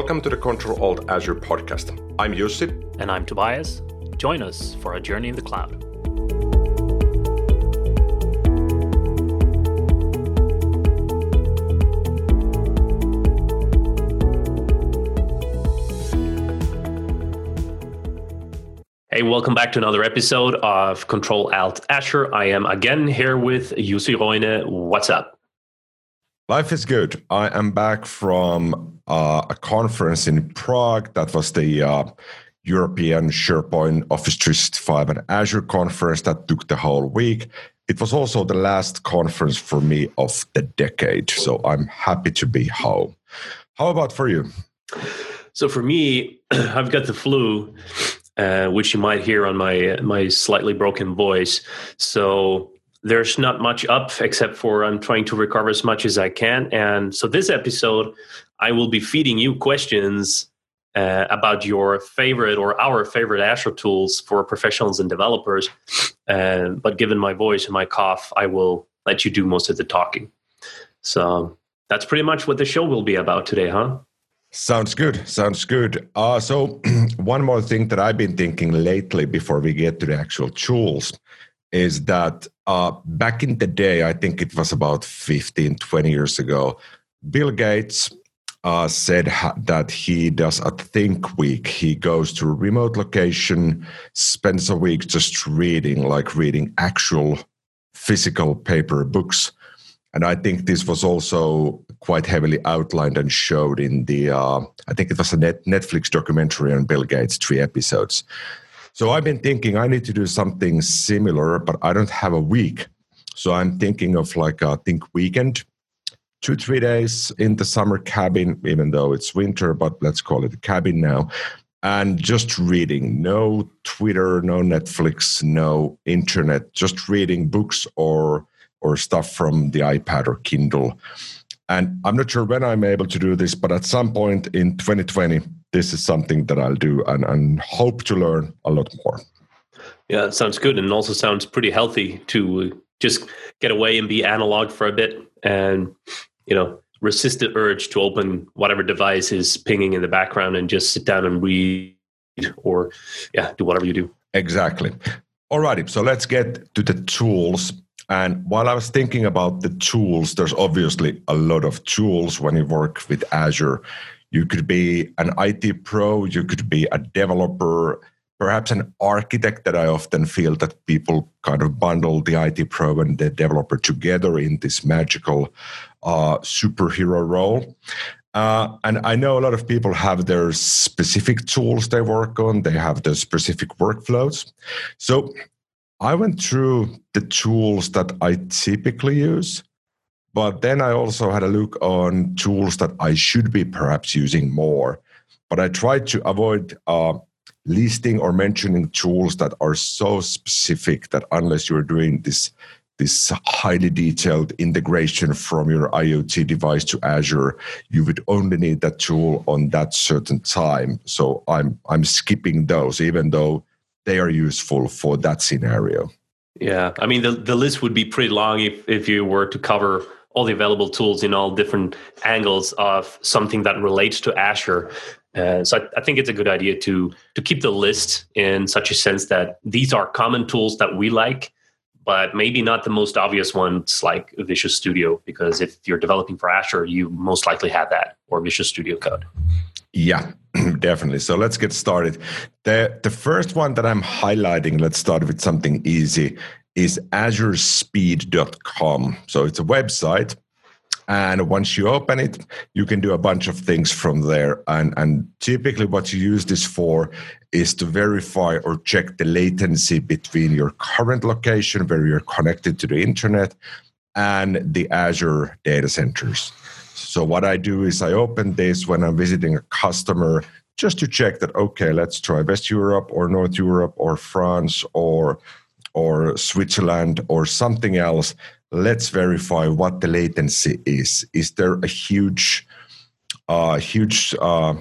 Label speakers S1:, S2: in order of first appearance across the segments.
S1: Welcome to the Control Alt Azure podcast. I'm Jussi.
S2: And I'm Tobias. Join us for a journey in the cloud. Hey, welcome back to another episode of Control Alt Azure. I am again here with Jussi Roine. What's up?
S1: Life is good. I am back from uh, a conference in Prague. That was the uh, European SharePoint Office 365 and Azure conference that took the whole week. It was also the last conference for me of the decade. So I'm happy to be home. How about for you?
S2: So for me, I've got the flu, uh, which you might hear on my my slightly broken voice. So there's not much up except for I'm trying to recover as much as I can. And so this episode, I will be feeding you questions uh, about your favorite or our favorite Azure tools for professionals and developers. Uh, but given my voice and my cough, I will let you do most of the talking. So that's pretty much what the show will be about today, huh?
S1: Sounds good. Sounds good. Uh, so, one more thing that I've been thinking lately before we get to the actual tools is that uh, back in the day, I think it was about 15, 20 years ago, Bill Gates uh, said ha- that he does a think week. He goes to a remote location, spends a week just reading, like reading actual physical paper books. And I think this was also quite heavily outlined and showed in the, uh, I think it was a net- Netflix documentary on Bill Gates, three episodes. So I've been thinking I need to do something similar, but I don't have a week. So I'm thinking of like a think weekend, two, three days in the summer cabin, even though it's winter, but let's call it a cabin now. And just reading, no Twitter, no Netflix, no internet, just reading books or or stuff from the iPad or Kindle. And I'm not sure when I'm able to do this, but at some point in 2020, this is something that I'll do and, and hope to learn a lot more.
S2: Yeah, it sounds good. And also sounds pretty healthy to uh, just get away and be analog for a bit and, you know, resist the urge to open whatever device is pinging in the background and just sit down and read or, yeah, do whatever you do.
S1: Exactly. Alrighty, so let's get to the tools. And while I was thinking about the tools, there's obviously a lot of tools when you work with Azure. You could be an IT pro, you could be a developer, perhaps an architect that I often feel that people kind of bundle the IT pro and the developer together in this magical uh, superhero role. Uh, and I know a lot of people have their specific tools they work on, they have their specific workflows. So I went through the tools that I typically use but then I also had a look on tools that I should be perhaps using more. But I tried to avoid uh, listing or mentioning tools that are so specific that unless you're doing this this highly detailed integration from your IoT device to Azure, you would only need that tool on that certain time. So I'm I'm skipping those, even though they are useful for that scenario.
S2: Yeah, I mean the the list would be pretty long if if you were to cover all the available tools in all different angles of something that relates to Azure. Uh, so I, I, think it's a good idea to to keep the list in such a sense that these are common tools that we like, but maybe not the most obvious ones like Visual Studio, because if you're developing for Azure, you most likely have that or Visual Studio Code.
S1: Yeah, definitely. So let's get started. The the first one that I'm highlighting, let's start with something easy, is azurespeed.com. So it's a website. And once you open it, you can do a bunch of things from there. And, and typically, what you use this for is to verify or check the latency between your current location where you're connected to the internet and the Azure data centers. So, what I do is I open this when I'm visiting a customer just to check that, okay, let's try West Europe or North Europe or France or or Switzerland or something else, let's verify what the latency is. Is there a huge, uh, huge uh,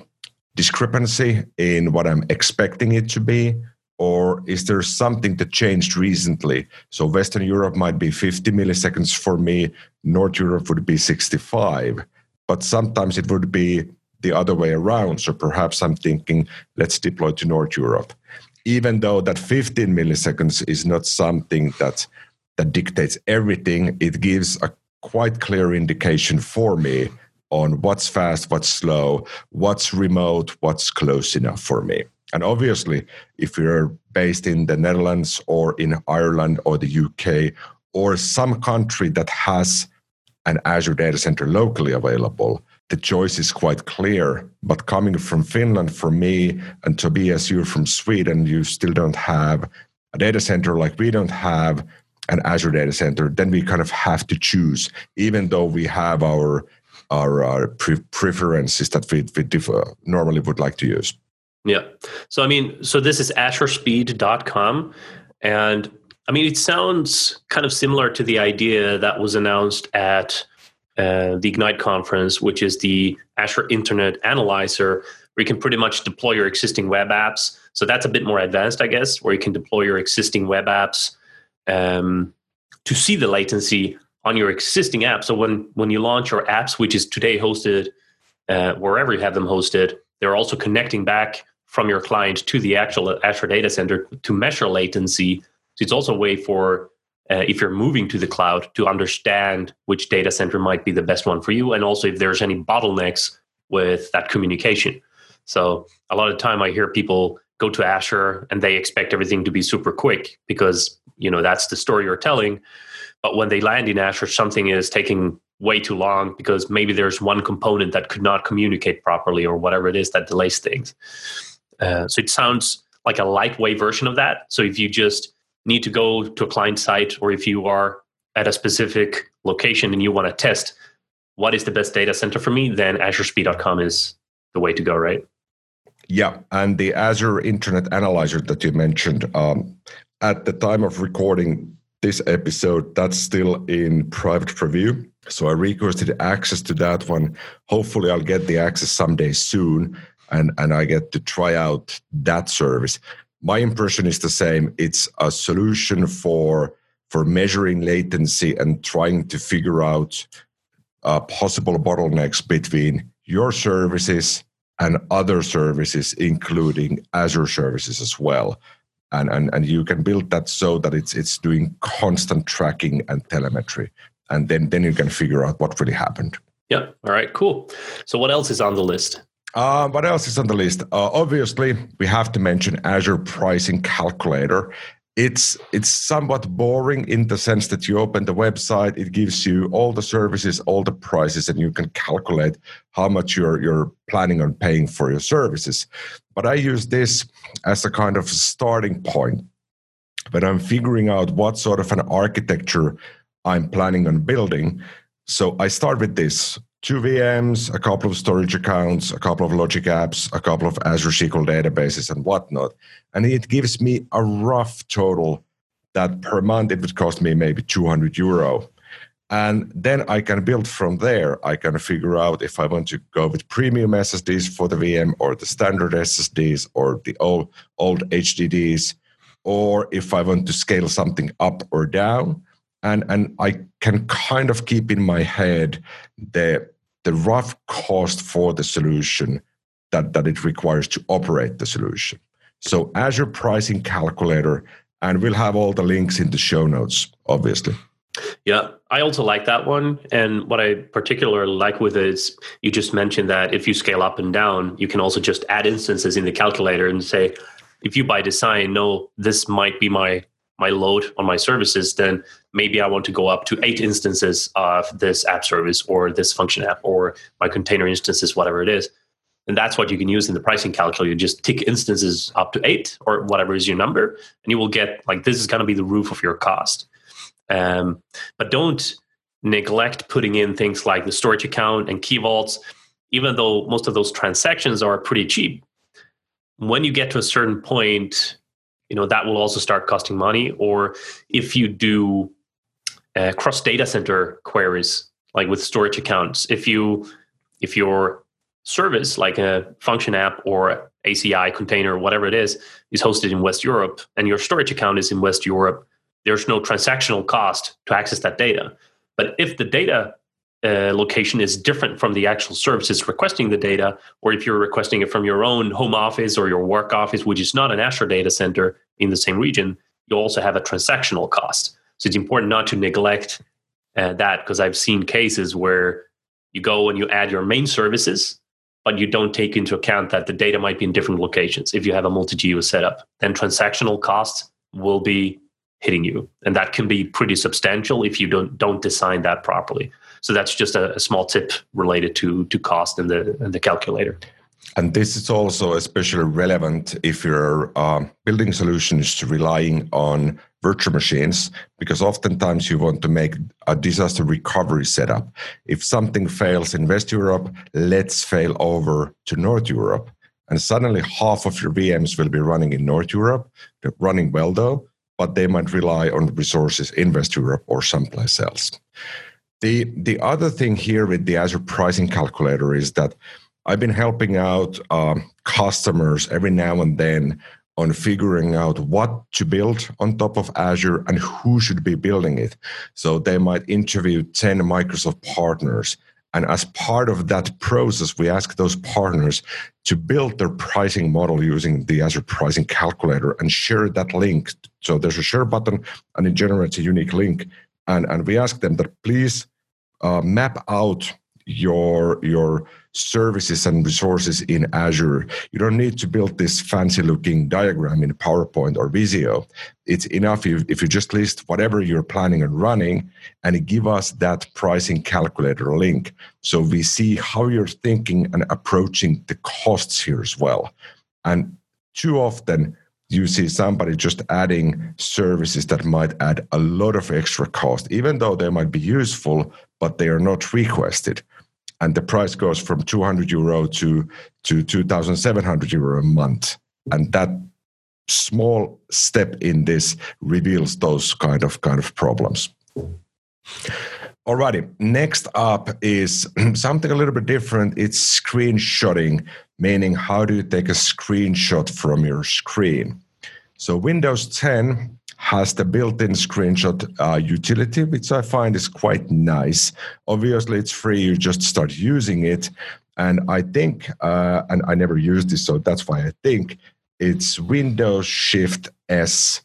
S1: discrepancy in what I'm expecting it to be? Or is there something that changed recently? So Western Europe might be 50 milliseconds for me, North Europe would be 65, but sometimes it would be the other way around. So perhaps I'm thinking, let's deploy to North Europe. Even though that 15 milliseconds is not something that that dictates everything, it gives a quite clear indication for me on what's fast, what's slow, what's remote, what's close enough for me. And obviously, if you're based in the Netherlands or in Ireland or the UK or some country that has an Azure data center locally available, the choice is quite clear. But coming from Finland, for me and Tobias, you're from Sweden, you still don't have a data center like we don't have an Azure data center. Then we kind of have to choose, even though we have our our, our pre- preferences that we, we differ, normally would like to use.
S2: Yeah. So I mean, so this is AzureSpeed.com, and I mean, it sounds kind of similar to the idea that was announced at uh, the Ignite conference, which is the Azure Internet Analyzer, where you can pretty much deploy your existing web apps. So that's a bit more advanced, I guess, where you can deploy your existing web apps um, to see the latency on your existing app. So when when you launch your apps, which is today hosted uh, wherever you have them hosted, they're also connecting back from your client to the actual Azure data center to measure latency. So it's also a way for uh, if you're moving to the cloud to understand which data center might be the best one for you and also if there's any bottlenecks with that communication so a lot of time i hear people go to azure and they expect everything to be super quick because you know that's the story you're telling. But when they land in azure something is taking way too long because maybe there's one component that could not communicate properly or whatever it is that delays things. Uh, so it sounds like a lightweight version of that. So if you just need to go to a client site or if you are at a specific location and you want to test what is the best data center for me, then AzureSpeed.com is the way to go, right?
S1: Yeah, and the Azure Internet Analyzer that you mentioned, um, at the time of recording this episode, that's still in private preview. So I requested access to that one. Hopefully, I'll get the access someday soon, and and I get to try out that service my impression is the same. It's a solution for for measuring latency and trying to figure out uh, possible bottlenecks between your services and other services, including Azure services as well. And, and, and you can build that so that it's, it's doing constant tracking and telemetry. And then, then you can figure out what really happened.
S2: Yeah. All right. Cool. So, what else is on the list?
S1: Uh, what else is on the list? Uh, obviously, we have to mention Azure Pricing Calculator. It's it's somewhat boring in the sense that you open the website, it gives you all the services, all the prices, and you can calculate how much you're you're planning on paying for your services. But I use this as a kind of starting point when I'm figuring out what sort of an architecture I'm planning on building. So I start with this two VMs, a couple of storage accounts, a couple of logic apps, a couple of Azure SQL databases, and whatnot. And it gives me a rough total that per month it would cost me maybe 200 euro. And then I can build from there. I can figure out if I want to go with premium SSDs for the VM or the standard SSDs or the old, old HDDs, or if I want to scale something up or down and and I can kind of keep in my head the the rough cost for the solution that that it requires to operate the solution. So Azure pricing calculator, and we'll have all the links in the show notes, obviously.
S2: Yeah, I also like that one. And what I particularly like with it is you just mentioned that if you scale up and down, you can also just add instances in the calculator and say, if you by design know this might be my my load on my services, then maybe I want to go up to eight instances of this app service or this function app or my container instances, whatever it is. And that's what you can use in the pricing calculator. You just tick instances up to eight or whatever is your number, and you will get like this is going to be the roof of your cost. Um, but don't neglect putting in things like the storage account and key vaults, even though most of those transactions are pretty cheap. When you get to a certain point, you know that will also start costing money. Or if you do uh, cross data center queries like with storage accounts if you if your service like a function app or aci container whatever it is is hosted in west europe and your storage account is in west europe there's no transactional cost to access that data. But if the data uh, location is different from the actual services requesting the data, or if you're requesting it from your own home office or your work office, which is not an Azure data center in the same region, you also have a transactional cost. So it's important not to neglect uh, that because I've seen cases where you go and you add your main services, but you don't take into account that the data might be in different locations. If you have a multi-geo setup, then transactional costs will be hitting you, and that can be pretty substantial if you don't don't design that properly. So that's just a, a small tip related to to cost in the in the calculator.
S1: And this is also especially relevant if you're uh, building solutions relying on virtual machines, because oftentimes you want to make a disaster recovery setup. If something fails in West Europe, let's fail over to North Europe. And suddenly half of your VMs will be running in North Europe, They're running well though, but they might rely on resources in West Europe or someplace else. The, the other thing here with the Azure pricing calculator is that I've been helping out um, customers every now and then on figuring out what to build on top of Azure and who should be building it. So they might interview 10 Microsoft partners. And as part of that process, we ask those partners to build their pricing model using the Azure pricing calculator and share that link. So there's a share button and it generates a unique link. And, and we ask them that please uh, map out your your services and resources in Azure. You don't need to build this fancy looking diagram in PowerPoint or Visio. It's enough if, if you just list whatever you're planning on running and give us that pricing calculator link. So we see how you're thinking and approaching the costs here as well. And too often, you see somebody just adding services that might add a lot of extra cost, even though they might be useful, but they are not requested. And the price goes from 200 euro to to 2700 euro a month. And that small step in this reveals those kind of kind of problems. Alrighty next up is something a little bit different. It's screenshotting meaning how do you take a screenshot from your screen? So windows 10 has the built-in screenshot uh, utility, which I find is quite nice. Obviously, it's free; you just start using it, and I think, uh, and I never used this, so that's why I think it's Windows Shift S.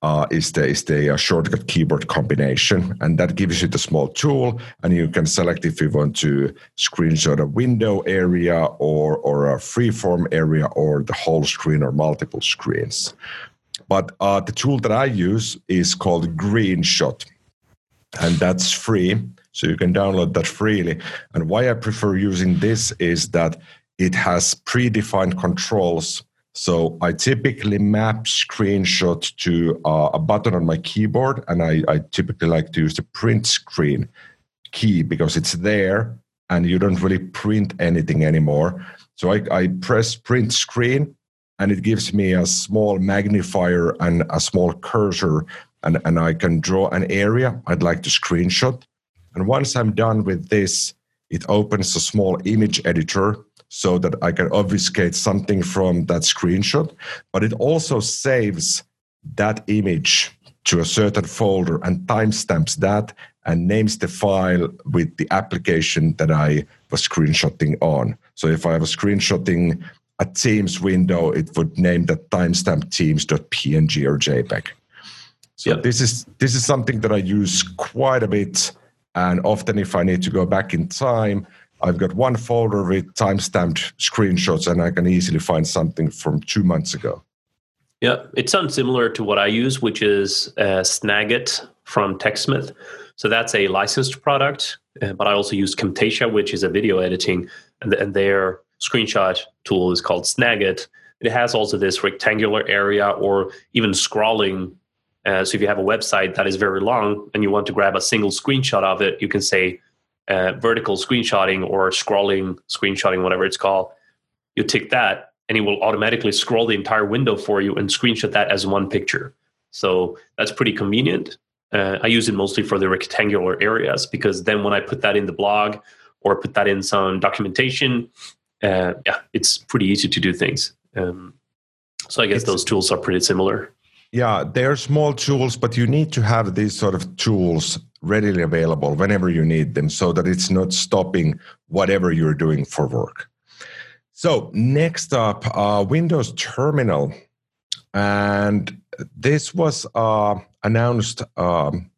S1: Uh, is the is the uh, shortcut keyboard combination, and that gives you the small tool, and you can select if you want to screenshot a window area or or a freeform area or the whole screen or multiple screens. But uh, the tool that I use is called Greenshot, and that's free. So you can download that freely. And why I prefer using this is that it has predefined controls. So I typically map screenshot to uh, a button on my keyboard, and I, I typically like to use the print screen key because it's there and you don't really print anything anymore. So I, I press print screen and it gives me a small magnifier and a small cursor and, and I can draw an area I'd like to screenshot. And once I'm done with this, it opens a small image editor so that I can obfuscate something from that screenshot. But it also saves that image to a certain folder and timestamps that and names the file with the application that I was screenshotting on. So if I was screenshotting a Teams window, it would name the timestamp teams.png or JPEG. So yep. this is this is something that I use quite a bit, and often if I need to go back in time, I've got one folder with timestamped screenshots, and I can easily find something from two months ago.
S2: Yeah, it sounds similar to what I use, which is uh, Snagit from TechSmith. So that's a licensed product, uh, but I also use Camtasia, which is a video editing, and, and they're screenshot tool is called Snagit. It has also this rectangular area or even scrolling. Uh, so if you have a website that is very long and you want to grab a single screenshot of it, you can say uh, vertical screenshotting or scrolling screenshotting, whatever it's called. You tick that, and it will automatically scroll the entire window for you and screenshot that as one picture. So that's pretty convenient. Uh, I use it mostly for the rectangular areas because then when I put that in the blog or put that in some documentation, uh, yeah, it's pretty easy to do things. Um, so I guess it's, those tools are pretty similar.
S1: Yeah, they're small tools, but you need to have these sort of tools readily available whenever you need them so that it's not stopping whatever you're doing for work. So, next up, uh, Windows Terminal. And this was uh, announced um,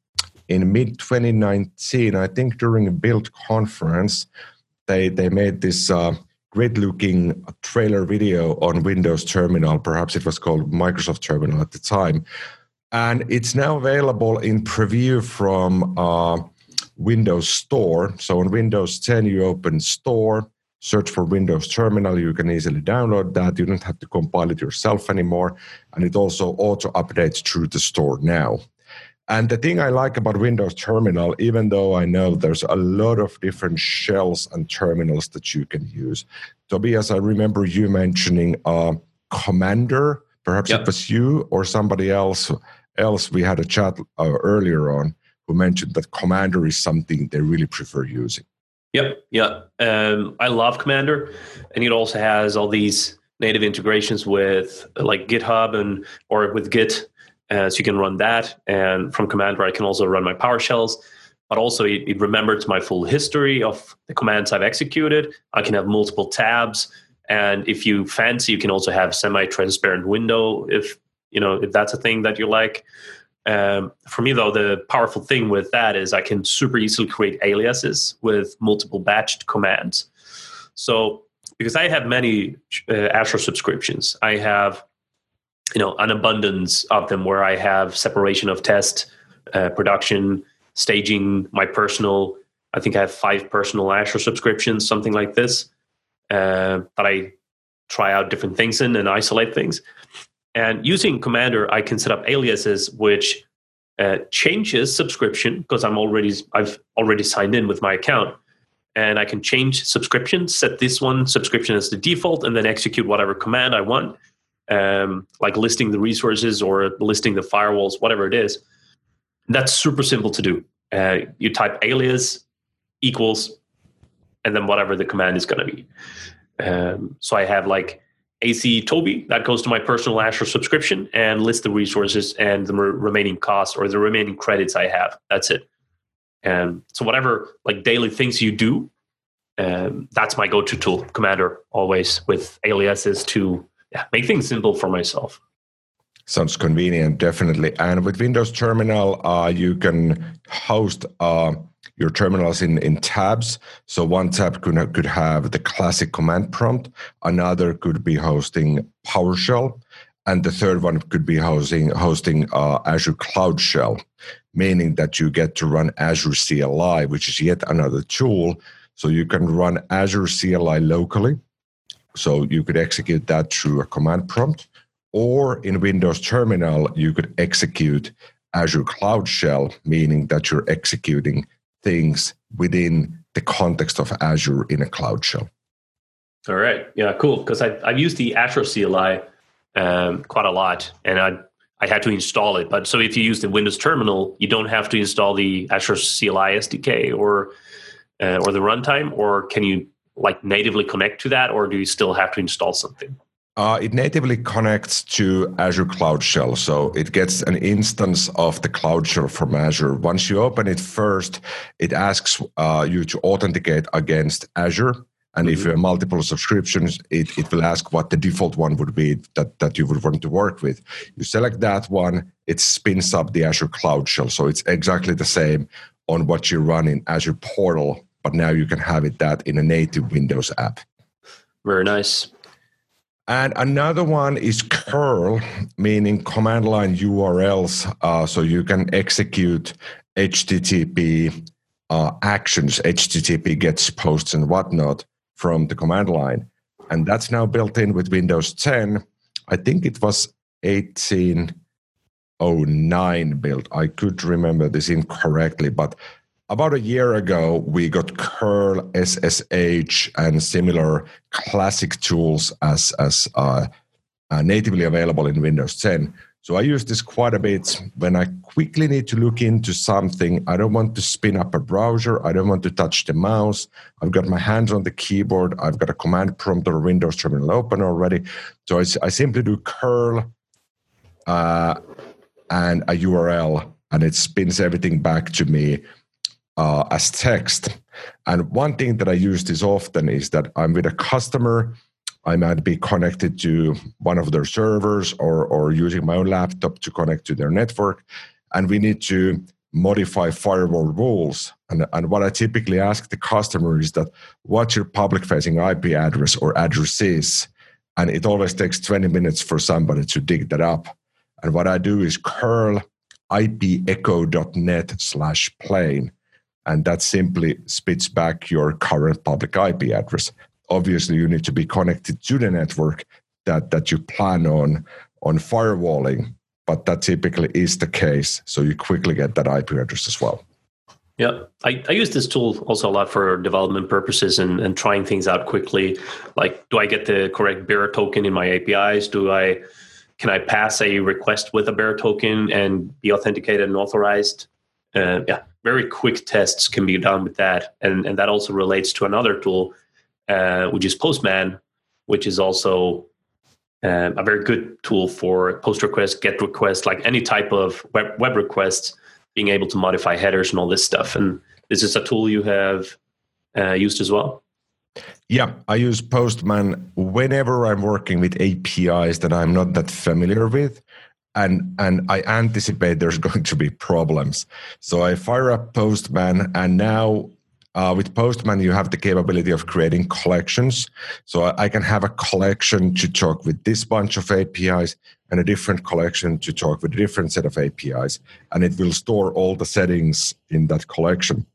S1: in mid 2019, I think during a build conference. They, they made this uh, great looking trailer video on Windows Terminal. Perhaps it was called Microsoft Terminal at the time. And it's now available in preview from uh, Windows Store. So on Windows 10, you open Store, search for Windows Terminal. You can easily download that. You don't have to compile it yourself anymore. And it also auto updates through the store now. And the thing I like about Windows Terminal, even though I know there's a lot of different shells and terminals that you can use, Tobias, I remember you mentioning uh, Cmder. Perhaps yep. it was you or somebody else. Else, we had a chat uh, earlier on who mentioned that Cmder is something they really prefer using.
S2: Yep, yeah. Um, I love Cmder, and it also has all these native integrations with like GitHub and or with Git uh, so you can run that. And from Cmder, I can also run my PowerShells. But also, it, it remembers my full history of the commands I've executed. I can have multiple tabs, and if you fancy, you can also have semi-transparent window if you know if that's a thing that you like. Um, for me, though, the powerful thing with that is I can super easily create aliases with multiple batched commands. So, because I have many uh, Azure subscriptions, I have you know an abundance of them where I have separation of test, uh, production, staging, my personal. I think I have five personal Azure subscriptions, something like this, uh, that I try out different things in and isolate things. And using Cmder, I can set up aliases which uh, changes subscription because I'm already I've already signed in with my account, and I can change subscription, set this one subscription as the default, and then execute whatever command I want um, like listing the resources or listing the firewalls, whatever it is. That's super simple to do. Uh, you type alias equals, and then whatever the command is going to be. Um, so I have like AC Toby that goes to my personal Azure subscription and lists the resources and the remaining costs or the remaining credits I have. That's it. And so whatever like daily things you do, um, that's my go-to tool, Cmder, always with aliases to yeah, make things simple for myself.
S1: Sounds convenient, definitely. And with Windows Terminal, uh, you can host uh, your terminals in, in tabs. So one tab could, could have the classic command prompt, another could be hosting PowerShell, and the third one could be hosting, hosting uh, Azure Cloud Shell, meaning that you get to run Azure CLI, which is yet another tool. So you can run Azure CLI locally so you could execute that through a command prompt, or in Windows Terminal, you could execute Azure Cloud Shell, meaning that you're executing things within the context of Azure in a Cloud Shell.
S2: All right. Yeah, cool. Because I've, I've used the Azure CLI um, quite a lot, and I I had to install it. But so if you use the Windows Terminal, you don't have to install the Azure CLI SDK or uh, or the runtime, or can you like natively connect to that, or do you still have to install something?
S1: Uh, it natively connects to Azure Cloud Shell. So it gets an instance of the Cloud Shell from Azure. Once you open it first, it asks uh, you to authenticate against Azure. And mm-hmm. if you have multiple subscriptions, it, it will ask what the default one would be that, that you would want to work with. You select that one, it spins up the Azure Cloud Shell. So it's exactly the same on what you run in Azure Portal but now you can have it that in a native Windows app.
S2: Very nice.
S1: And another one is curl, meaning command line URLs. Uh, so you can execute HTTP uh, actions, HTTP gets posts and whatnot from the command line. And that's now built in with Windows 10. I think it was 1809 built. I could remember this incorrectly, but about a year ago, we got curl, SSH, and similar classic tools as, as uh, uh, natively available in Windows 10. So I use this quite a bit when I quickly need to look into something. I don't want to spin up a browser. I don't want to touch the mouse. I've got my hands on the keyboard. I've got a command prompt or Windows terminal open already. So I, I simply do curl uh, and a URL, and it spins everything back to me uh, as text. And one thing that I use this often is that I'm with a customer. I might be connected to one of their servers or, or using my own laptop to connect to their network. And we need to modify firewall rules. And, and what I typically ask the customer is that what's your public facing IP address or addresses? And it always takes 20 minutes for somebody to dig that up. And what I do is curl ipecho.net slash plain and that simply spits back your current public IP address. Obviously, you need to be connected to the network that, that you plan on on firewalling, but that typically is the case. So you quickly get that IP address as well.
S2: Yeah, I, I use this tool also a lot for development purposes and, and trying things out quickly. Like, do I get the correct bearer token in my APIs? Do I can I pass a request with a bearer token and be authenticated and authorized? Uh, yeah, very quick tests can be done with that, and and that also relates to another tool, uh, which is Postman, which is also uh, a very good tool for post request, get request, like any type of web web requests, being able to modify headers and all this stuff. And this is a tool you have uh, used as well?
S1: Yeah, I use Postman whenever I'm working with APIs that I'm not that familiar with and and I anticipate there's going to be problems. So I fire up Postman, and now uh, with Postman you have the capability of creating collections. So I, I, can have a collection to talk with this bunch of APIs and a different collection to talk with a different set of APIs, and it will store all the settings in that collection.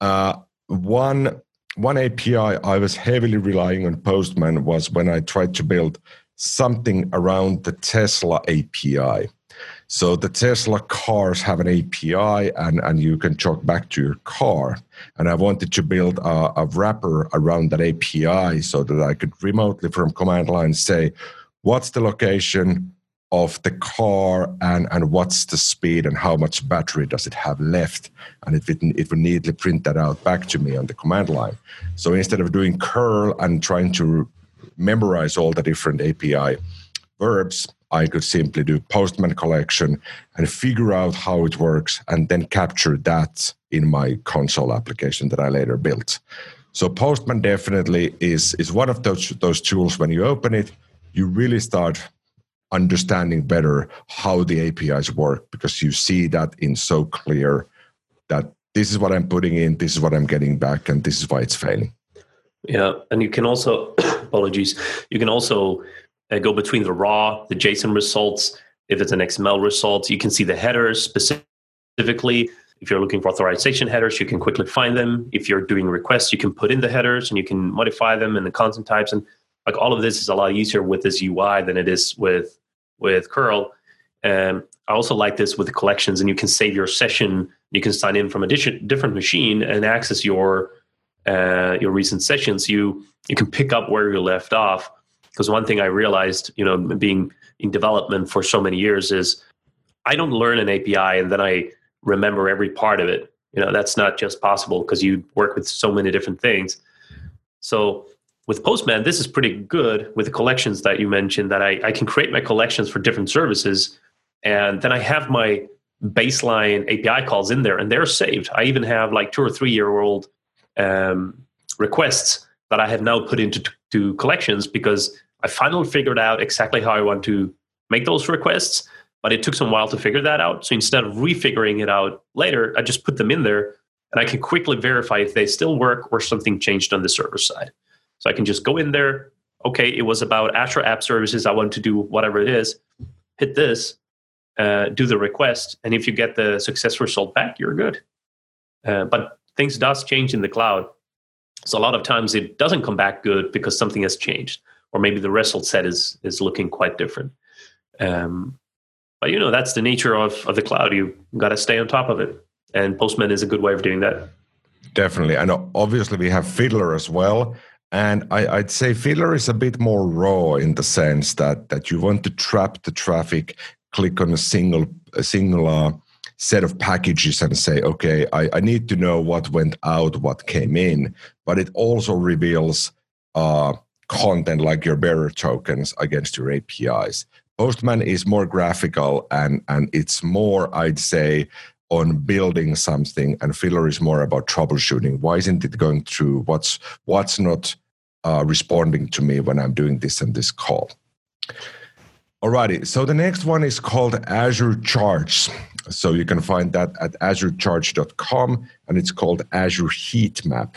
S1: Uh, one one API I was heavily relying on Postman was when I tried to build something around the Tesla API. So the Tesla cars have an API and, and you can talk back to your car. And I wanted to build a, a wrapper around that API so that I could remotely from command line say, what's the location of the car and, and what's the speed and how much battery does it have left? And it, it, it would neatly print that out back to me on the command line. So instead of doing curl and trying to memorize all the different API verbs, I could simply do Postman collection and figure out how it works and then capture that in my console application that I later built. So Postman definitely is, is one of those, those tools when you open it, you really start understanding better how the APIs work because you see that in so clear that this is what I'm putting in, this is what I'm getting back, and this is why it's failing.
S2: Yeah, and you can also apologies. You can also uh, go between the raw, the JSON results. If it's an XML result, you can see the headers specifically. If you're looking for authorization headers, you can quickly find them. If you're doing requests, you can put in the headers and you can modify them and the content types. And like all of this is a lot easier with this UI than it is with with curl. Um, I also like this with the collections, and you can save your session. You can sign in from a different machine and access your uh, your recent sessions, you you can pick up where you left off. Because one thing I realized, you know, being in development for so many years is I don't learn an API and then I remember every part of it. You know, that's not just possible because you work with so many different things. So with Postman, this is pretty good with the collections that you mentioned that I, I can create my collections for different services. And then I have my baseline API calls in there and they're saved. I even have like two or three year old um, requests that I have now put into to collections because I finally figured out exactly how I want to make those requests. But it took some while to figure that out. So instead of refiguring it out later, I just put them in there and I can quickly verify if they still work or something changed on the server side. So I can just go in there. Okay, it was about Azure App Services. I want to do whatever it is. Hit this, uh, do the request, and if you get the success result back, you're good. Uh, but things does change in the cloud. So a lot of times it doesn't come back good because something has changed, or maybe the result set is is looking quite different. Um, but you know that's the nature of of the cloud. You got to stay on top of it, and Postman is a good way of doing that.
S1: Definitely, and obviously we have Fiddler as well. And I, would say Fiddler is a bit more raw in the sense that that you want to trap the traffic, click on a single a single set of packages and say, okay, I, I need to know what went out, what came in, but it also reveals uh, content like your bearer tokens against your APIs. Postman is more graphical and and it's more, I'd say, on building something and Fiddler is more about troubleshooting. Why isn't it going through? What's what's not uh, responding to me when i'm doing this and this call? Alrighty so the next one is called azure charts so you can find that at azurecharts.com and it's called azure heat map.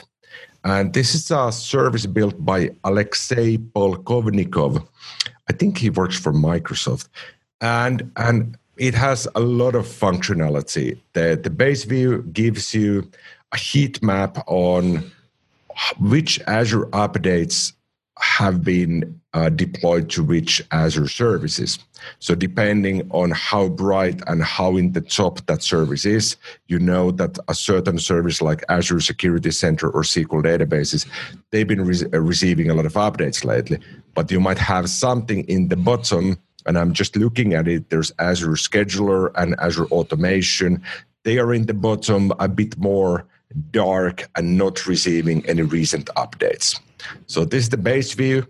S1: And this is a service built by alexei polkovnikov. I think he works for microsoft. And and it has a lot of functionality. The, the base view gives you a heat map on which Azure updates have been uh, deployed to which Azure services. So, depending on how bright and how in the top that service is, you know that a certain service like Azure Security Center or SQL databases, they've been re- receiving a lot of updates lately. But you might have something in the bottom and I'm just looking at it, there's Azure Scheduler and Azure Automation. They are in the bottom a bit more dark and not receiving any recent updates. So this is the base view,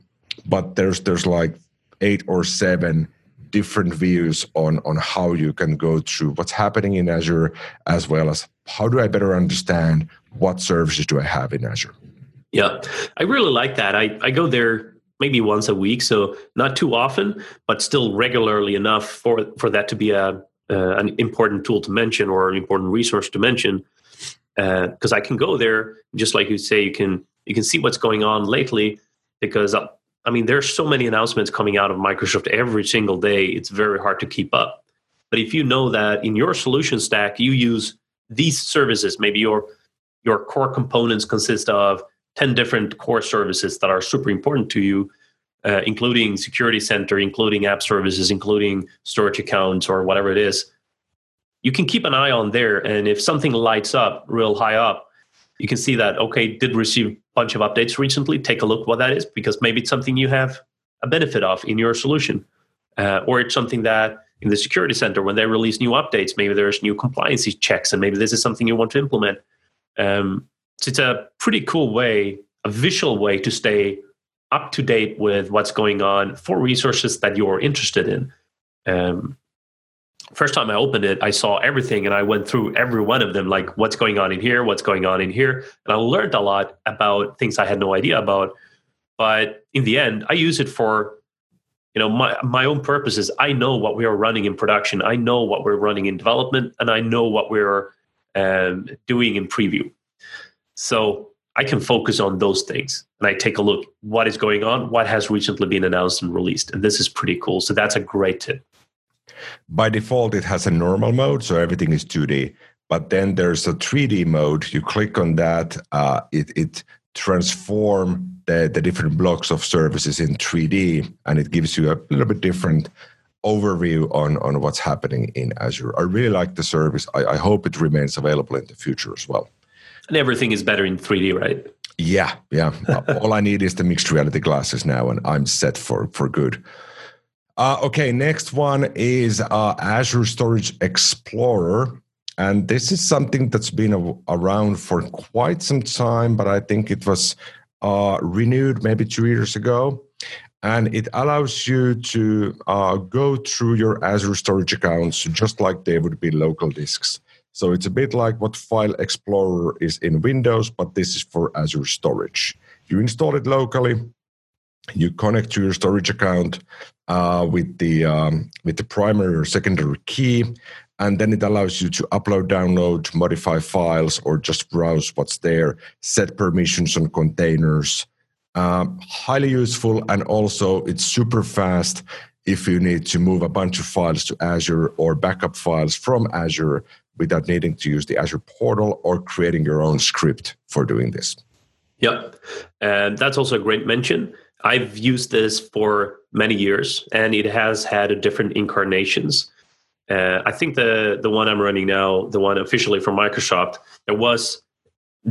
S1: but there's there's like eight or seven different views on on how you can go through what's happening in Azure as well as how do I better understand what services do I have in Azure.
S2: Yeah, I really like that. I, I go there maybe once a week, so not too often, but still regularly enough for for that to be a uh, an important tool to mention or an important resource to mention. Because uh, I can go there, just like you say, you can you can see what's going on lately. Because uh, I mean, there's so many announcements coming out of Microsoft every single day. It's very hard to keep up. But if you know that in your solution stack you use these services, maybe your your core components consist of 10 different core services that are super important to you, uh, including security center, including app services, including storage accounts or whatever it is. You can keep an eye on there. And if something lights up real high up, you can see that, okay, did receive a bunch of updates recently. Take a look what that is, because maybe it's something you have a benefit of in your solution. Uh, or it's something that in the security center, when they release new updates, maybe there's new compliance checks, and maybe this is something you want to implement. Um, so it's a pretty cool way, a visual way to stay up to date with what's going on for resources that you're interested in. Um, first time I opened it, I saw everything and I went through every one of them, like what's going on in here, what's going on in here. And I learned a lot about things I had no idea about. But in the end, I use it for you know my my own purposes. I know what we are running in production. I know what we're running in development, and I know what we're um, doing in preview. So I can focus on those things and I take a look what is going on, what has recently been announced and released. And this is pretty cool. So that's a great tip.
S1: By default, it has a normal mode, so everything is 2D. But then there's a 3D mode. You click on that, uh, it, it transform the, the different blocks of services in 3D, and it gives you a little bit different overview on, on what's happening in Azure. I really like the service. I, I hope it remains available in the future as well.
S2: And everything is better in 3D, right?
S1: Yeah, yeah. All I need is the mixed reality glasses now, and I'm set for for good. Uh, okay, next one is uh, Azure Storage Explorer. And this is something that's been a, around for quite some time, but I think it was uh, renewed maybe two years ago. And it allows you to uh, go through your Azure storage accounts just like they would be local disks. So it's a bit like what File Explorer is in Windows, but this is for Azure Storage. You install it locally, you connect to your storage account uh, with the um, with the primary or secondary key, and then it allows you to upload, download, modify files, or just browse what's there. Set permissions on containers. Um, highly useful, and also it's super fast if you need to move a bunch of files to Azure or backup files from Azure without needing to use the Azure portal or creating your own script for doing this.
S2: Yep. And that's also a great mention. I've used this for many years and it has had different incarnations. Uh, I think the the one I'm running now, the one officially from Microsoft, there was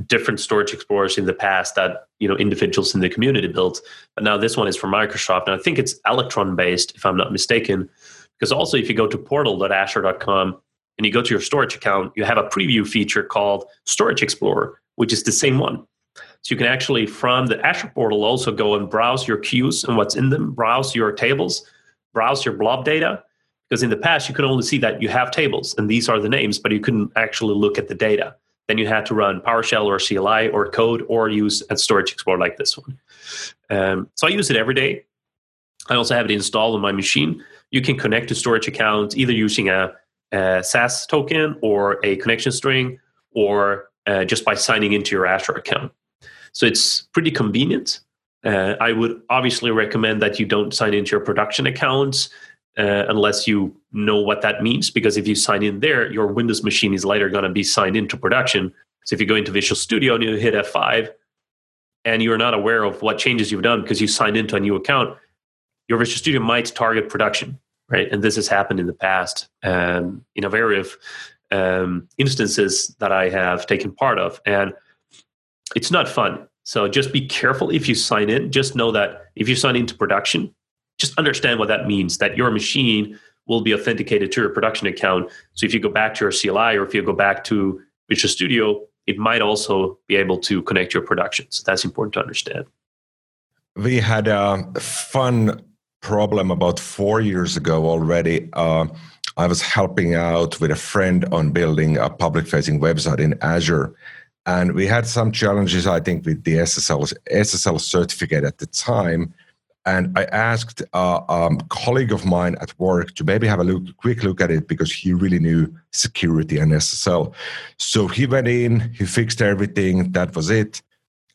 S2: different storage explorers in the past that you know individuals in the community built, but now this one is from Microsoft, and I think it's Electron based, if I'm not mistaken. Because also, if you go to portal.azure.com, and you go to your storage account, you have a preview feature called Storage Explorer, which is the same one. So you can actually, from the Azure portal, also go and browse your queues and what's in them, browse your tables, browse your blob data. Because in the past, you could only see that you have tables and these are the names, but you couldn't actually look at the data. Then you had to run PowerShell or CLI or code or use a storage explorer like this one. Um, so I use it every day. I also have it installed on my machine. You can connect to storage accounts either using a, a SAS token or a connection string or uh, just by signing into your Azure account. So it's pretty convenient. Uh, I would obviously recommend that you don't sign into your production accounts uh, unless you know what that means. Because if you sign in there, your Windows machine is later going to be signed into production. So if you go into Visual Studio and you hit F5 and you're not aware of what changes you've done because you signed into a new account, your Visual Studio might target production, right? And this has happened in the past um, in a variety of um, instances that I have taken part of. And it's not fun. So just be careful if you sign in. Just know that if you sign into production, just understand what that means that your machine will be authenticated to your production account. So if you go back to your CLI or if you go back to Visual Studio, it might also be able to connect your production. So that's important to understand.
S1: We had a fun problem about four years ago already. Uh, I was helping out with a friend on building a public facing website in Azure. And we had some challenges, I think, with the SSL, SSL certificate at the time. And I asked a um, colleague of mine at work to maybe have a look, quick look at it because he really knew security and SSL. So he went in, he fixed everything. That was it.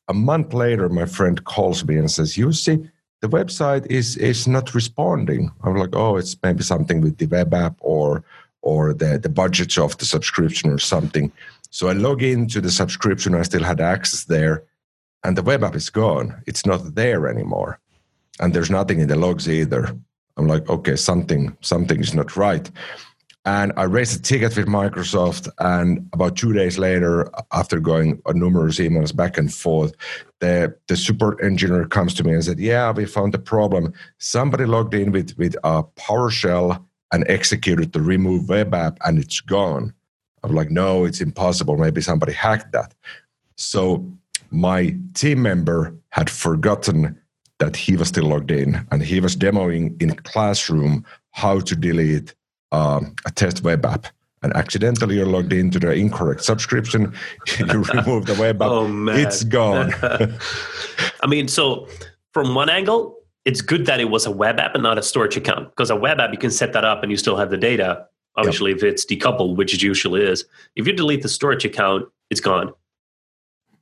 S1: A month later, my friend calls me and says, "You see, the website is is not responding." I'm like, "Oh, it's maybe something with the web app or or the the budgets of the subscription or something." So I log into the subscription. I still had access there, and the web app is gone. It's not there anymore and there's nothing in the logs either. I'm like, okay, something something is not right. And I raised a ticket with Microsoft, and about two days later, after going on numerous emails back and forth, the the support engineer comes to me and said, "Yeah, we found the problem. Somebody logged in with with a PowerShell and executed the remove web app, and it's gone." I'm like, "No, it's impossible. Maybe somebody hacked that." So my team member had forgotten that he was still logged in and he was demoing in classroom how to delete um, a test web app and accidentally you're logged into the incorrect subscription you remove the web app oh, man. it's gone
S2: i mean so from one angle it's good that it was a web app and not a storage account because a web app you can set that up and you still have the data obviously yep. if it's decoupled which it usually is if you delete the storage account it's gone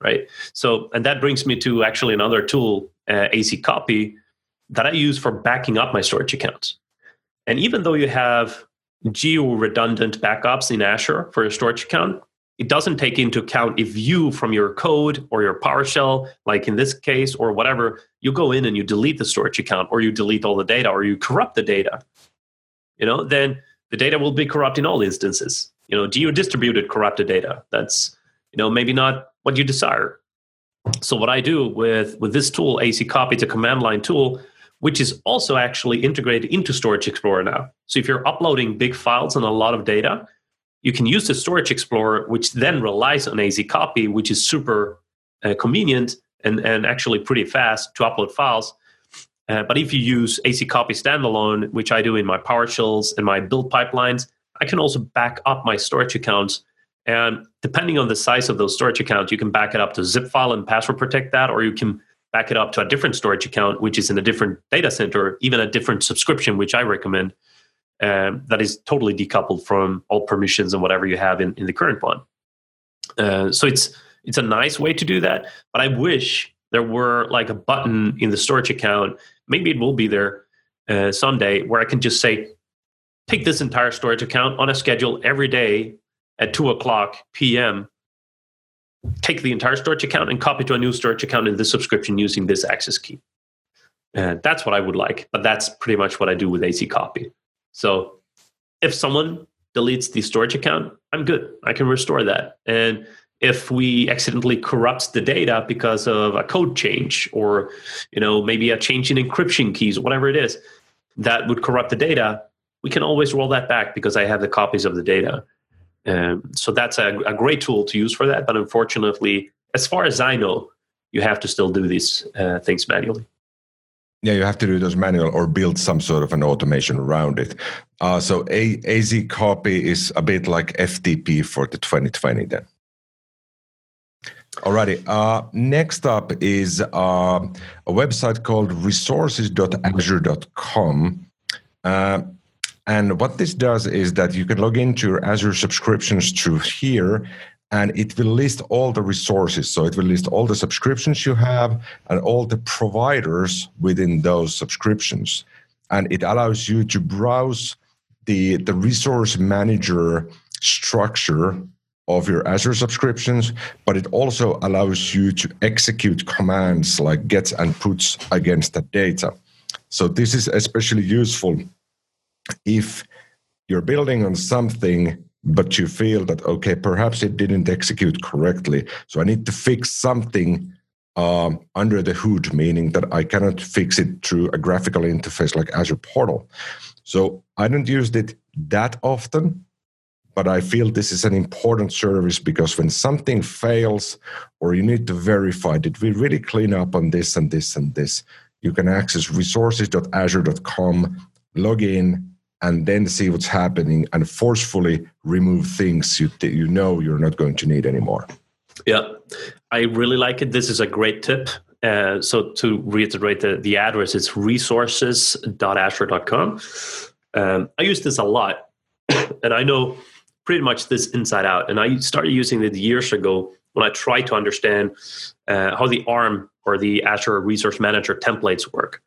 S2: right so and that brings me to actually another tool uh, AzCopy that I use for backing up my storage accounts. And even though you have geo redundant backups in Azure for your storage account, it doesn't take into account if you from your code or your PowerShell, like in this case or whatever, you go in and you delete the storage account or you delete all the data or you corrupt the data, you know, then the data will be corrupt in all instances. You know, geo distributed corrupted data. That's, you know, maybe not what you desire. So what I do with with this tool, AzCopy, it's a command line tool, which is also actually integrated into Storage Explorer now. So if you're uploading big files and a lot of data, you can use the Storage Explorer, which then relies on AzCopy, which is super uh, convenient and, and actually pretty fast to upload files. Uh, but if you use AzCopy standalone, which I do in my PowerShells and my build pipelines, I can also back up my storage accounts and depending on the size of those storage accounts, you can back it up to zip file and password protect that, or you can back it up to a different storage account, which is in a different data center, even a different subscription, which I recommend, um, that is totally decoupled from all permissions and whatever you have in, in the current one. Uh, so it's it's a nice way to do that, but I wish there were like a button in the storage account. Maybe it will be there uh, someday where I can just say, take this entire storage account on a schedule every day at 2 o'clock p.m., take the entire storage account and copy to a new storage account in this subscription using this access key. And that's what I would like, but that's pretty much what I do with AzCopy. So if someone deletes the storage account, I'm good. I can restore that. And if we accidentally corrupt the data because of a code change or you know maybe a change in encryption keys whatever it is that would corrupt the data we can always roll that back because i have the copies of the data um, so that's a, a, great tool to use for that. But unfortunately, as far as I know, you have to still do these uh, things manually.
S1: Yeah, you have to do those manual or build some sort of an automation around it. Uh, so a, AZ copy is a bit like FTP for the 2020 then. Alrighty. Uh, next up is uh, a website called resources.azure.com. Uh, and what this does is that you can log into your Azure subscriptions through here, and it will list all the resources. So it will list all the subscriptions you have and all the providers within those subscriptions. And it allows you to browse the, the resource manager structure of your Azure subscriptions, but it also allows you to execute commands like gets and puts against the data. So this is especially useful if you're building on something but you feel that okay perhaps it didn't execute correctly so i need to fix something um, under the hood meaning that i cannot fix it through a graphical interface like azure portal so i don't use it that often but I feel this is an important service because when something fails or you need to verify, did we really clean up on this and this and this? You can access resources.azure.com, log in, and then see what's happening and forcefully remove things you, you know you're not going to need anymore.
S2: Yeah, I really like it. This is a great tip. Uh, so to reiterate the, the address, it's resources.azure.com. Um, I use this a lot, and I know pretty much this inside out. And I started using it years ago when I tried to understand uh, how the ARM or the Azure Resource Manager templates work,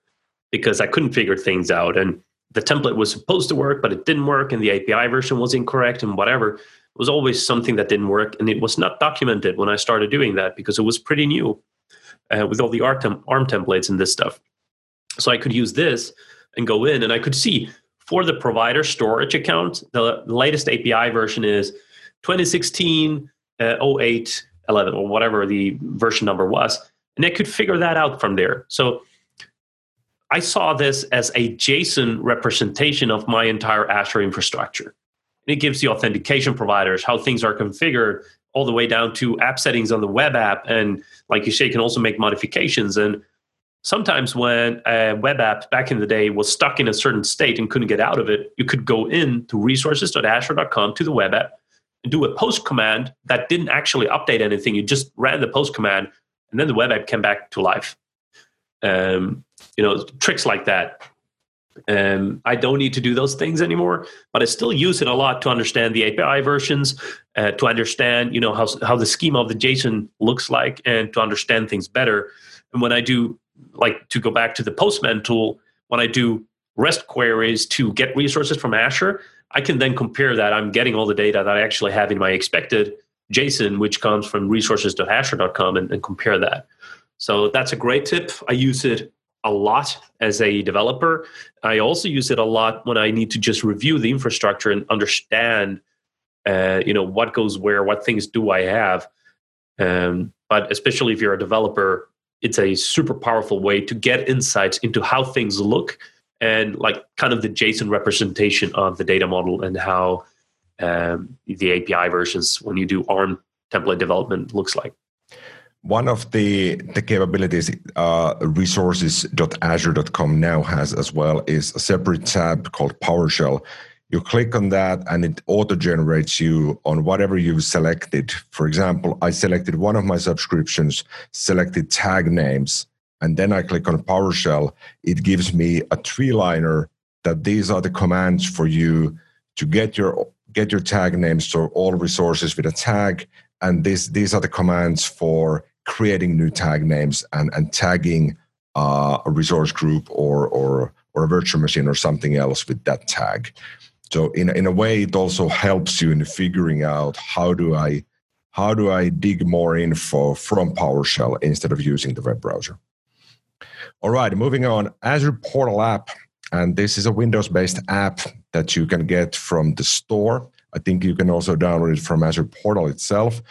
S2: because I couldn't figure things out. And the template was supposed to work, but it didn't work, and the API version was incorrect, and whatever. It was always something that didn't work, and it was not documented when I started doing that because it was pretty new uh, with all the ARM, ARM templates and this stuff. So I could use this and go in, and I could see for the provider storage account, the latest API version is 2016 uh, 08 11 or whatever the version number was. And I could figure that out from there. So I saw this as a JSON representation of my entire Azure infrastructure. And it gives the authentication providers how things are configured all the way down to app settings on the web app. And like you say, you can also make modifications. And sometimes when a web app back in the day was stuck in a certain state and couldn't get out of it, you could go in to resources.azure.com to the web app and do a post command that didn't actually update anything. You just ran the post command and then the web app came back to life. Um, you know, tricks like that. Um, I don't need to do those things anymore, but I still use it a lot to understand the API versions, uh, to understand, you know, how how the schema of the JSON looks like, and to understand things better. And when I do like to go back to the Postman tool, when I do REST queries to get resources from Azure, I can then compare that. I'm getting all the data that I actually have in my expected JSON, which comes from resources.azure.com, and, and compare that. So that's a great tip. I use it a lot as a developer. I also use it a lot when I need to just review the infrastructure and understand, uh, you know, what goes where, what things do I have. Um, but especially if you're a developer, it's a super powerful way to get insights into how things look and like kind of the JSON representation of the data model and how um, the API versions when you do ARM template development looks like.
S1: One of the, the capabilities uh, resources.azure.com now has as well is a separate tab called PowerShell you click on that and it auto generates you on whatever you've selected. For example, I selected one of my subscriptions, selected tag names, and then I click on PowerShell. It gives me a three liner that these are the commands for you to get your get your tag names to all resources with a tag and this these are the commands for creating new tag names and and tagging uh, a resource group or or or a virtual machine or something else with that tag so in in a way, it also helps you in figuring out how do I how do I dig more info from PowerShell instead of using the web browser. All right, moving on. Azure Portal app, and this is a Windows-based app that you can get from the store. I think you can also download it from Azure Portal itself.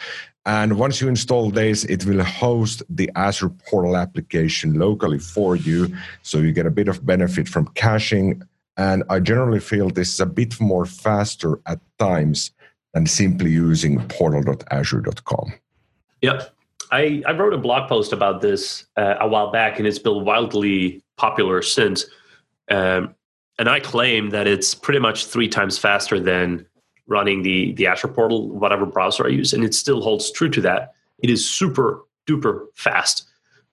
S1: And once you install this, it will host the Azure Portal application locally for you. So you get a bit of benefit from caching and I generally feel this is a bit more faster at times than simply using portal.azure.com.
S2: Yep. I, I wrote a blog post about this uh, a while back, and it's been wildly popular since. Um, and I claim that it's pretty much three times faster than running the the Azure portal, whatever browser I use, and it still holds true to that. It is super duper fast,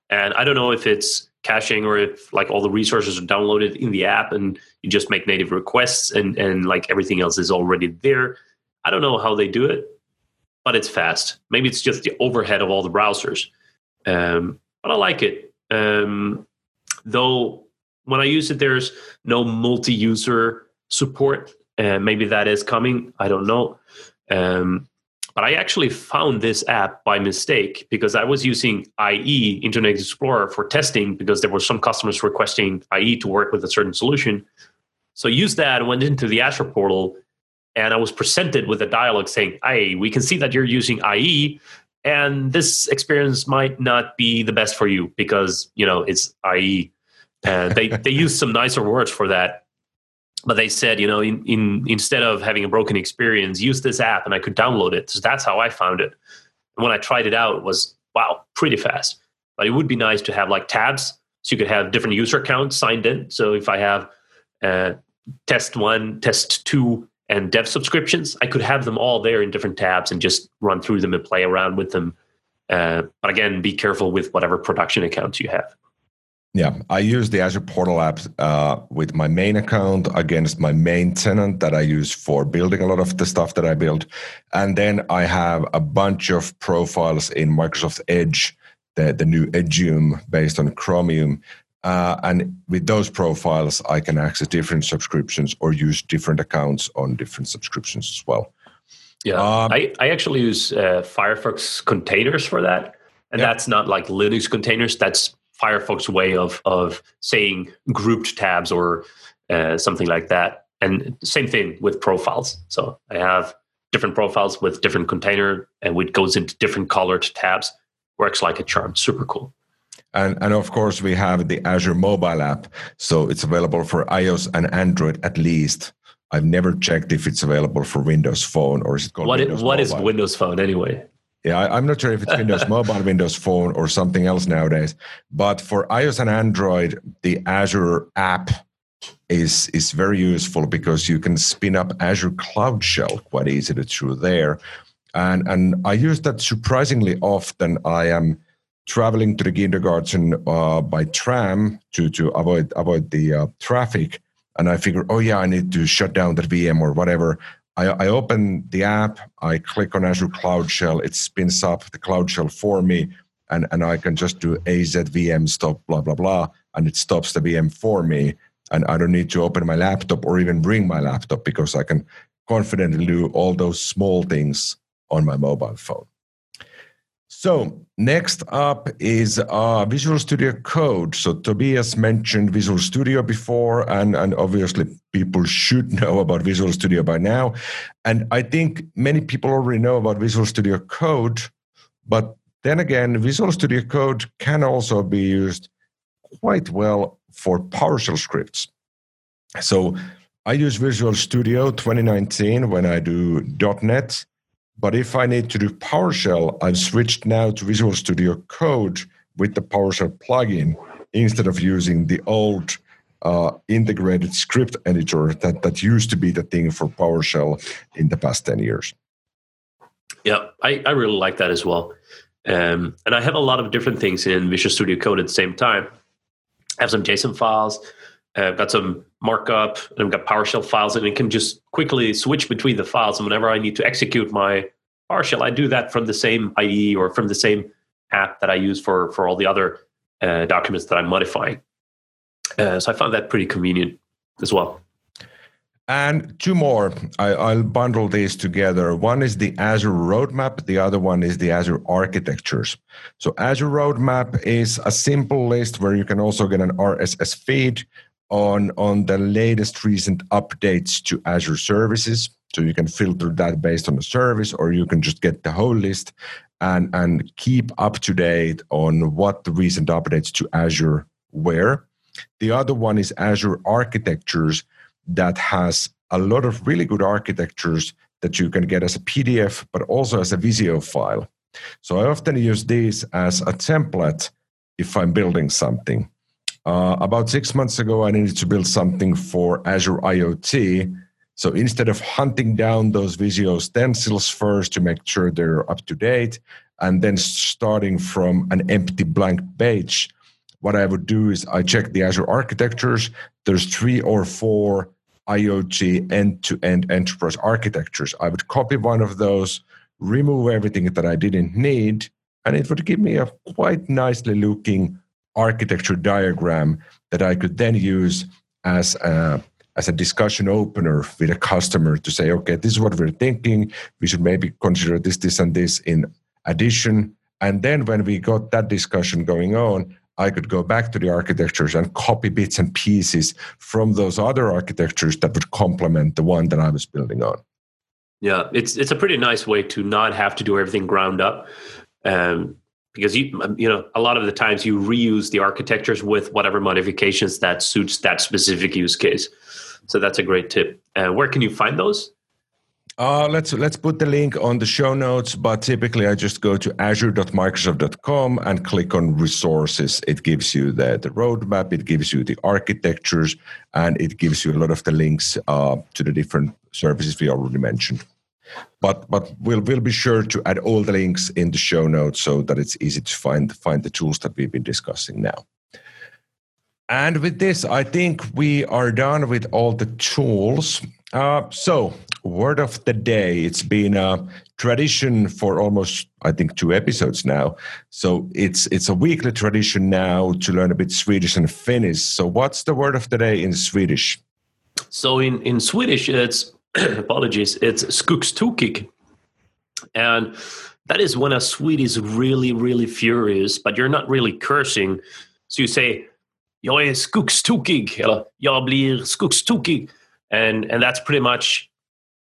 S2: and I don't know if it's caching or if like all the resources are downloaded in the app and you just make native requests and and like everything else is already there. I don't know how they do it, but it's fast. Maybe it's just the overhead of all the browsers, um, but I like it. Um, though when I use it, there's no multi-user support. Uh, maybe that is coming. I don't know. Um, but I actually found this app by mistake because I was using IE Internet Explorer for testing because there were some customers requesting IE to work with a certain solution. So I used that, went into the Azure portal, and I was presented with a dialog saying, "Hey, we can see that you're using IE, and this experience might not be the best for you because you know it's IE." And they they use some nicer words for that but they said, you know, in, in instead of having a broken experience, use this app, and I could download it. So that's how I found it. And when I tried it out, it was wow, pretty fast. But it would be nice to have like tabs, so you could have different user accounts signed in. So if I have uh, test one, test two, and dev subscriptions, I could have them all there in different tabs and just run through them and play around with them. Uh, but again, be careful with whatever production accounts you have.
S1: Yeah, I use the Azure Portal app uh, with my main account against my main tenant that I use for building a lot of the stuff that I build. And then I have a bunch of profiles in Microsoft Edge, the, the new Edgeium based on Chromium. Uh, and with those profiles, I can access different subscriptions or use different accounts on different subscriptions as well.
S2: Yeah, um, I, I actually use uh, Firefox containers for that. And yeah. that's not like Linux containers, that's Firefox way of of saying grouped tabs or uh, something like that. And same thing with profiles. So I have different profiles with different container, and it goes into different colored tabs. Works like a charm. Super cool.
S1: And, and of course, we have the Azure mobile app. So it's available for iOS and Android at least. I've never checked if it's available for Windows Phone or is it called
S2: what
S1: Windows
S2: it, What is Windows Phone anyway?
S1: Yeah, I, am not sure if it's Windows Mobile, Windows Phone, or something else nowadays. But for iOS and Android, the Azure app is is very useful because you can spin up Azure Cloud Shell quite easily through there, and and I use that surprisingly often. I am traveling to the kindergarten uh, by tram to to avoid avoid the uh, traffic, and I figure, oh yeah, I need to shut down that VM or whatever. I, I, open the app, I click on Azure Cloud Shell, it spins up the Cloud Shell for me, and, and I can just do AZVM stop, blah, blah, blah, and it stops the VM for me. And I don't need to open my laptop or even bring my laptop because I can confidently do all those small things on my mobile phone. So next up is uh, Visual Studio Code. So Tobias mentioned Visual Studio before, and, and obviously people should know about Visual Studio by now. And I think many people already know about Visual Studio Code, but then again, Visual Studio Code can also be used quite well for PowerShell scripts. So I use Visual Studio 2019 when I do .NET but if I need to do PowerShell, I've switched now to Visual Studio Code with the PowerShell plugin instead of using the old uh, integrated script editor that, that used to be the thing for PowerShell in the past 10 years.
S2: Yeah, I, I really like that as well. Um, and I have a lot of different things in Visual Studio Code at the same time. I have some JSON files, uh, I've got some markup, and I've got PowerShell files, and it can just quickly switch between the files. And whenever I need to execute my PowerShell, I do that from the same IDE or from the same app that I use for for all the other uh, documents that I'm modifying. Uh, so I found that pretty convenient as well.
S1: And two more. I, will bundle these together. One is the Azure Roadmap. The other one is the Azure Architectures. So Azure Roadmap is a simple list where you can also get an RSS feed on, on the latest recent updates to Azure services. So you can filter that based on the service, or you can just get the whole list and, and keep up to date on what the recent updates to Azure were. The other one is Azure Architectures that has a lot of really good architectures that you can get as a PDF, but also as a Visio file. So I often use these as a template if I'm building something. Uh, about six months ago, I needed to build something for Azure IoT. So instead of hunting down those Visio stencils first to make sure they're up to date, and then starting from an empty blank page, what I would do is I check the Azure architectures. There's three or four IoT end to end enterprise architectures. I would copy one of those, remove everything that I didn't need, and it would give me a quite nicely looking architecture diagram that I could then use as a as a discussion opener with a customer to say, okay, this is what we're thinking. We should maybe consider this, this, and this in addition. And then when we got that discussion going on, I could go back to the architectures and copy bits and pieces from those other architectures that would complement the one that I was building on.
S2: Yeah, it's it's a pretty nice way to not have to do everything ground up, um, because you you know a lot of the times you reuse the architectures with whatever modifications that suits that specific use case. So that's a great tip. Uh, where can you find those?
S1: Uh, let's let's put the link on the show notes. But typically, I just go to azure.microsoft.com and click on resources. It gives you the, the roadmap, it gives you the architectures, and it gives you a lot of the links uh, to the different services we already mentioned. But but we'll we'll be sure to add all the links in the show notes so that it's easy to find find the tools that we've been discussing now. And with this, I think we are done with all the tools. Uh, so, word of the day. It's been a tradition for almost, I think, two episodes now. So it's it's a weekly tradition now to learn a bit Swedish and Finnish. So, what's the word of the day in Swedish?
S2: So in in Swedish, it's apologies, it's skogstokig, and that is when a Swede is really really furious, but you're not really cursing. So you say, "Jag är eh, skogstokig," eller "Jag blir skogstokig." and and that's pretty much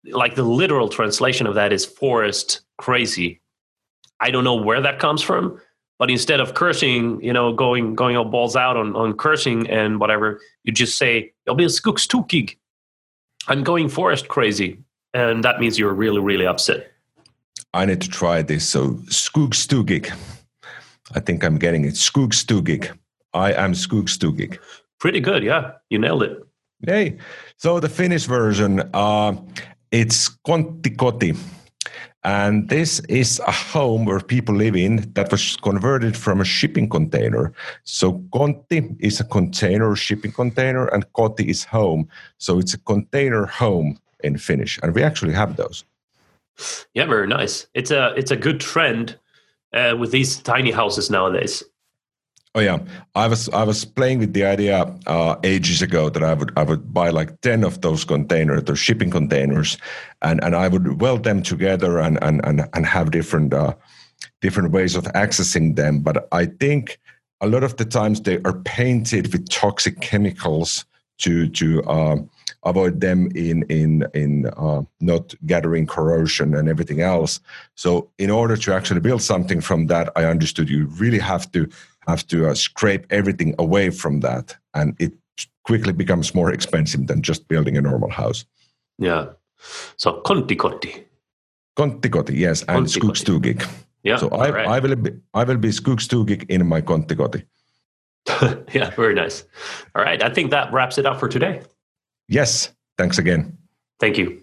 S2: like the literal translation of that is forest crazy. I don't know where that comes from but instead of cursing you know going going all balls out on, on cursing and whatever you just say jag blir skogstokig i'm going forest crazy and that means you're really really upset.
S1: I need to try this. So skogstokig i think i'm getting it. Skogstokig i am skogstokig
S2: pretty good yeah. You nailed it.
S1: Yay. So the Finnish version, uh, it's Konttikoti. And this is a home where people live in that was converted from a shipping container. So kontti is a container, shipping container, and koti is home. So it's a container home in Finnish, and we actually have those.
S2: Yeah, very nice. It's a it's a good trend uh, with these tiny houses nowadays.
S1: Oh yeah, I was I was playing with the idea uh, ages ago that I would I would buy like ten of those containers, those shipping containers, and and I would weld them together and and and, and have different uh, different ways of accessing them. But I think a lot of the times they are painted with toxic chemicals to to uh, avoid them in in in uh, not gathering corrosion and everything else. So in order to actually build something from that, I understood you really have to have to uh, scrape everything away from that, and it quickly becomes more expensive than just building a normal house.
S2: Yeah. So konttikoti.
S1: Konttikoti, yes, and skogstokig.
S2: Yeah.
S1: So I, right. I will be I will be skogstokig in my konttikoti.
S2: yeah, very nice. All right, I think that wraps it up for today.
S1: Yes. Thanks again.
S2: Thank you.